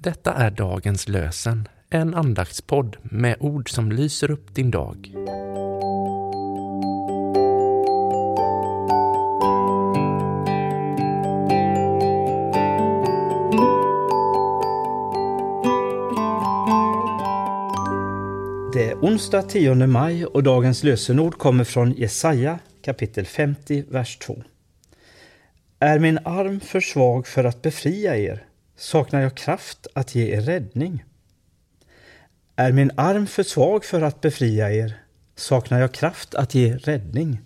Detta är dagens lösen, en andaktspodd med ord som lyser upp din dag. Det är onsdag 10 maj och dagens lösenord kommer från Jesaja kapitel 50, vers 2. Är min arm för svag för att befria er? Saknar jag kraft att ge er räddning? Är min arm för svag för att befria er? Saknar jag kraft att ge räddning?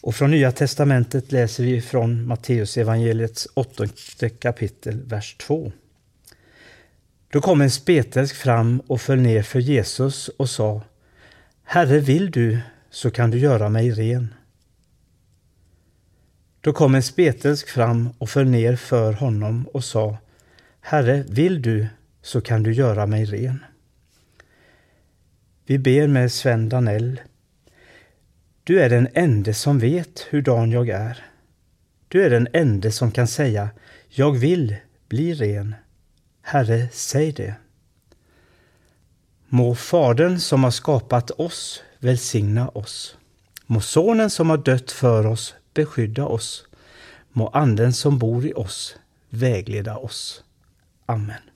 Och från Nya testamentet läser vi från Matteus evangeliets åttonde kapitel, vers 2. Då kom en spetälsk fram och föll ner för Jesus och sa Herre, vill du, så kan du göra mig ren. Då kom en spetälsk fram och föll ner för honom och sa Herre, vill du, så kan du göra mig ren. Vi ber med Sven Danell. Du är den ende som vet hurdan jag är. Du är den ende som kan säga Jag vill bli ren. Herre, säg det. Må Fadern som har skapat oss välsigna oss. Må Sonen som har dött för oss beskydda oss. Må Anden som bor i oss vägleda oss. Amen.